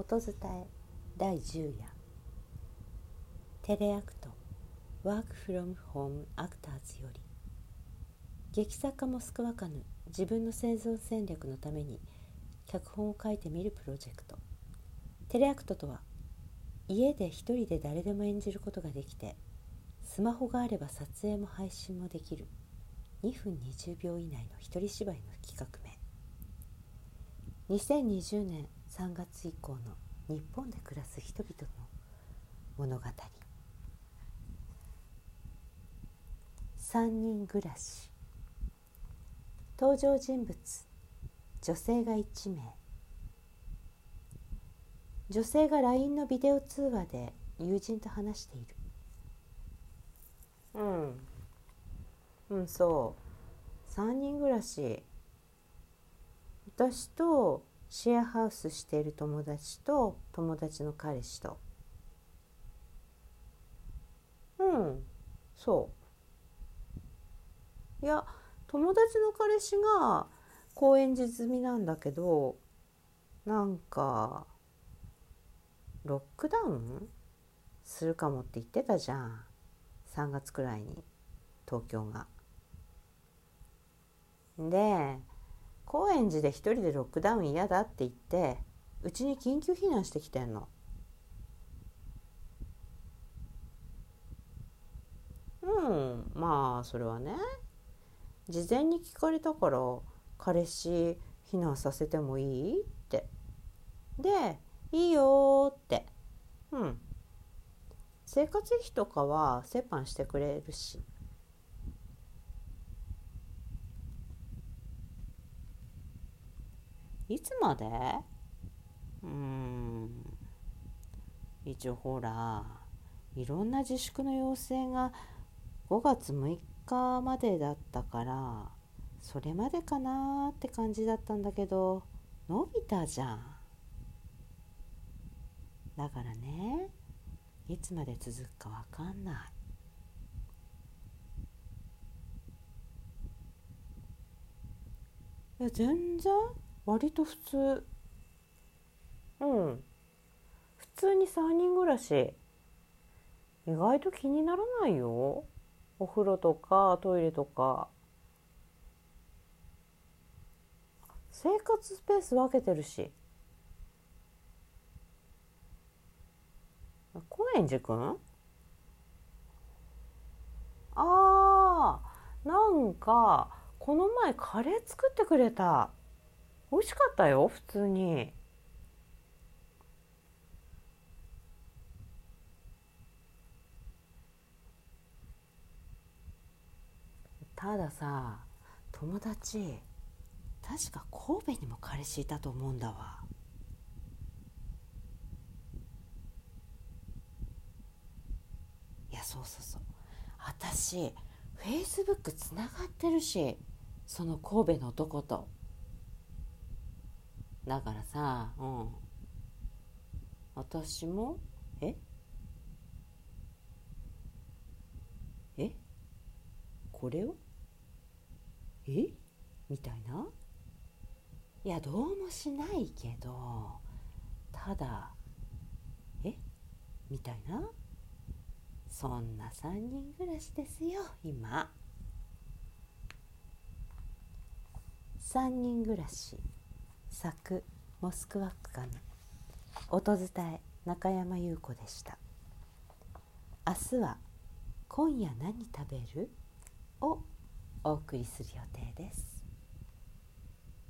音伝え第10夜。テレアクト。ワークフロムホームアクターズより。劇作家モスクワカヌ自分の生存戦略のために。脚本を書いてみるプロジェクト。テレアクトとは家で一人で誰でも演じることができてスマホがあれば撮影も配信もできる。2分20秒以内の一人芝居の企画名。2020年3月以降の日本で暮らす人々の物語。3人暮らし登場人物女性が1名。女性が LINE のビデオ通話で友人と話している。うん。うんそう。3人暮らし。私とシェアハウスしている友達と友達の彼氏と。うんそう。いや友達の彼氏が高円寺済みなんだけどなんかロックダウンするかもって言ってたじゃん。3月くらいに東京が。で高円寺で一人でロックダウン嫌だって言ってうちに緊急避難してきてんの。うんまあそれはね。事前に聞かれたから彼氏避難させてもいいって。でいいよって。うん。生活費とかは折半してくれるし。いつまで？うん。一応ほらいろんな自粛の要請が5月6日までだったからそれまでかなって感じだったんだけど伸びたじゃん。だからねいつまで続くかわかんない。いや全然割と普通。うん。普通に3人暮らし。意外と気にならないよ。お風呂とかトイレとか。生活スペース分けてるし。高円寺くん？あーなんかこの前カレー作ってくれた。美味しかったよ普通に。たださ友達確か神戸にも彼氏いたと思うんだわ。いやそうそうそう。私フェイスブックつながってるしその神戸の男と。だからさうん。私もえ？え？これを？え？みたいな？いやどうもしないけどただえ？みたいな？そんな3人暮らしですよ今。3人暮らし作モスクワッカの音伝え中山優子でした。明日は「今夜何食べる?」をお送りする予定です。